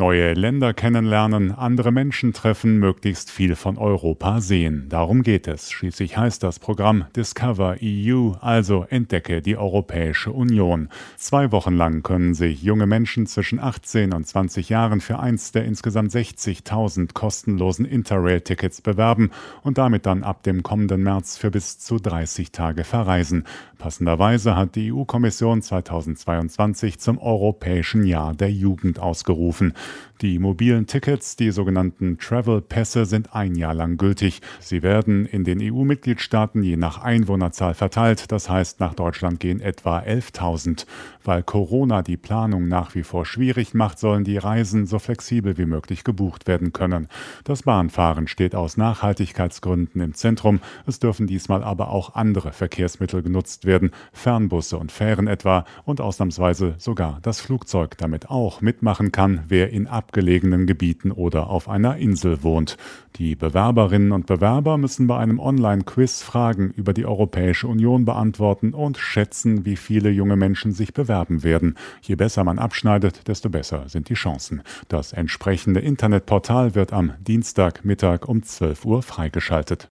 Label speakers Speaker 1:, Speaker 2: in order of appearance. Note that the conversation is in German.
Speaker 1: Neue Länder kennenlernen, andere Menschen treffen, möglichst viel von Europa sehen. Darum geht es. Schließlich heißt das Programm Discover EU, also entdecke die Europäische Union. Zwei Wochen lang können sich junge Menschen zwischen 18 und 20 Jahren für eins der insgesamt 60.000 kostenlosen Interrail-Tickets bewerben und damit dann ab dem kommenden März für bis zu 30 Tage verreisen. Passenderweise hat die EU-Kommission 2022 zum Europäischen Jahr der Jugend ausgerufen. Die mobilen Tickets, die sogenannten Travel-Pässe, sind ein Jahr lang gültig. Sie werden in den EU-Mitgliedstaaten je nach Einwohnerzahl verteilt. Das heißt, nach Deutschland gehen etwa 11.000. Weil Corona die Planung nach wie vor schwierig macht, sollen die Reisen so flexibel wie möglich gebucht werden können. Das Bahnfahren steht aus Nachhaltigkeitsgründen im Zentrum. Es dürfen diesmal aber auch andere Verkehrsmittel genutzt werden, Fernbusse und Fähren etwa und ausnahmsweise sogar das Flugzeug, damit auch mitmachen kann, wer in abgelegenen Gebieten oder auf einer Insel wohnt. Die Bewerberinnen und Bewerber müssen bei einem Online-Quiz Fragen über die Europäische Union beantworten und schätzen, wie viele junge Menschen sich bewerben werden. Je besser man abschneidet, desto besser sind die Chancen. Das entsprechende Internetportal wird am Dienstagmittag um 12 Uhr freigeschaltet.